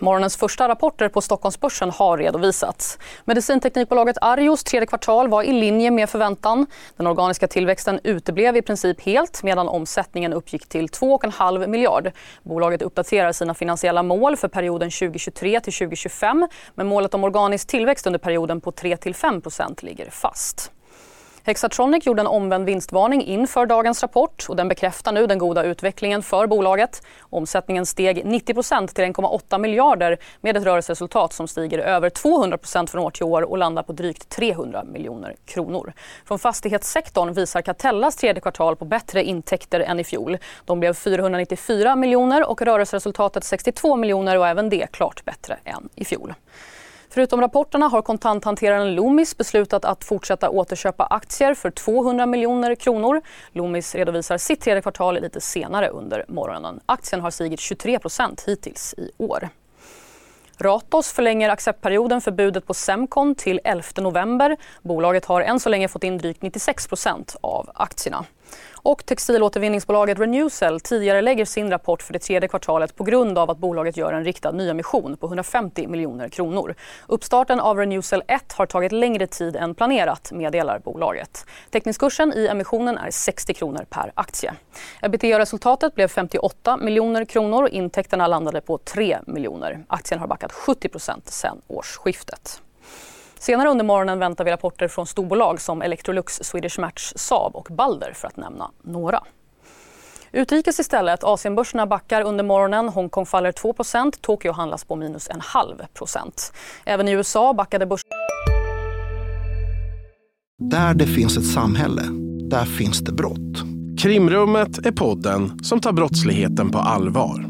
Morgonens första rapporter på Stockholmsbörsen har redovisats. Medicinteknikbolaget Arjos tredje kvartal var i linje med förväntan. Den organiska tillväxten uteblev i princip helt medan omsättningen uppgick till 2,5 miljard. Bolaget uppdaterar sina finansiella mål för perioden 2023 till 2025 men målet om organisk tillväxt under perioden på 3-5% ligger fast. Hexatronic gjorde en omvänd vinstvarning inför dagens rapport och den bekräftar nu den goda utvecklingen för bolaget. Omsättningen steg 90% till 1,8 miljarder med ett rörelseresultat som stiger över 200% från år till år och landar på drygt 300 miljoner kronor. Från fastighetssektorn visar Catellas tredje kvartal på bättre intäkter än i fjol. De blev 494 miljoner och rörelseresultatet 62 miljoner och även det klart bättre än i fjol. Förutom rapporterna har kontanthanteraren Loomis beslutat att fortsätta återköpa aktier för 200 miljoner kronor. Loomis redovisar sitt tredje kvartal lite senare under morgonen. Aktien har stigit 23% hittills i år. Ratos förlänger acceptperioden för budet på Semcon till 11 november. Bolaget har än så länge fått in drygt 96% av aktierna. Och textilåtervinningsbolaget Renewcell tidigare lägger sin rapport för det tredje kvartalet på grund av att bolaget gör en riktad nyemission på 150 miljoner kronor. Uppstarten av Renewcell 1 har tagit längre tid än planerat, meddelar bolaget. Teckningskursen i emissionen är 60 kronor per aktie. Ebitda-resultatet blev 58 miljoner kronor och intäkterna landade på 3 miljoner. Aktien har backat 70% sedan årsskiftet. Senare under morgonen väntar vi rapporter från storbolag som Electrolux, Swedish Match, Saab och Balder för att nämna några. Utrikes istället. Asienbörserna backar under morgonen. Hongkong faller 2% Tokyo handlas på minus en halv procent. Även i USA backade börsen. Där det finns ett samhälle, där finns det brott. Krimrummet är podden som tar brottsligheten på allvar.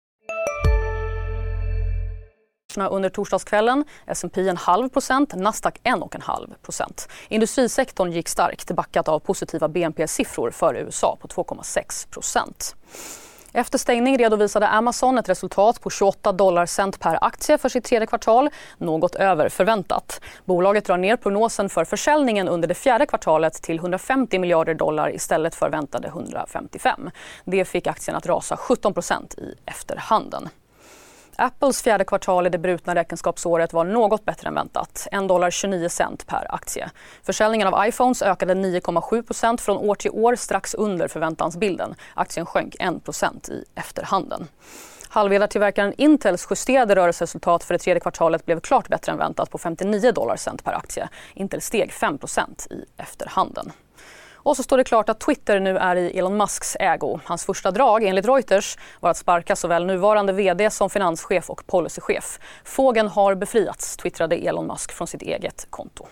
under torsdagskvällen. S&P en halv procent, Nasdaq en och en halv procent. Industrisektorn gick starkt backat av positiva BNP-siffror för USA på 2,6 procent. Efter stängning redovisade Amazon ett resultat på 28 dollar cent per aktie för sitt tredje kvartal, något över förväntat. Bolaget drar ner prognosen för försäljningen under det fjärde kvartalet till 150 miljarder dollar istället för väntade 155. Det fick aktien att rasa 17% i efterhanden. Apples fjärde kvartal i det brutna räkenskapsåret var något bättre än väntat. 1 dollar 29 cent per aktie. Försäljningen av iPhones ökade 9,7% från år till år strax under förväntansbilden. Aktien sjönk 1% i efterhanden. Halvledartillverkaren Intels justerade rörelseresultat för det tredje kvartalet blev klart bättre än väntat på 59 dollar cent per aktie. Intel steg 5% i efterhanden. Och så står det klart att Twitter nu är i Elon Musks ägo. Hans första drag, enligt Reuters, var att sparka såväl nuvarande vd som finanschef och policychef. Fågeln har befriats, twittrade Elon Musk från sitt eget konto.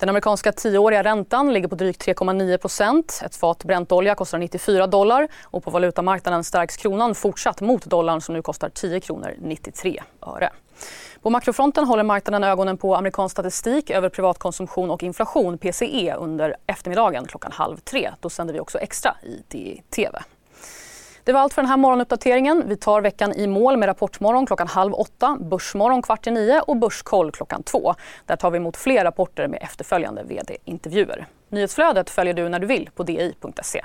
Den amerikanska tioåriga räntan ligger på drygt 3,9 procent. Ett fat bräntolja kostar 94 dollar och på valutamarknaden stärks kronan fortsatt mot dollarn som nu kostar 10 kronor 93 öre. På makrofronten håller marknaden ögonen på amerikansk statistik över privatkonsumtion och inflation, PCE, under eftermiddagen klockan halv tre. Då sänder vi också extra i DTV. Det var allt för den här morgonuppdateringen. Vi tar veckan i mål med Rapportmorgon klockan halv åtta, Börsmorgon kvart i nio och Börskoll klockan två. Där tar vi emot fler rapporter med efterföljande vd-intervjuer. Nyhetsflödet följer du när du vill på di.se.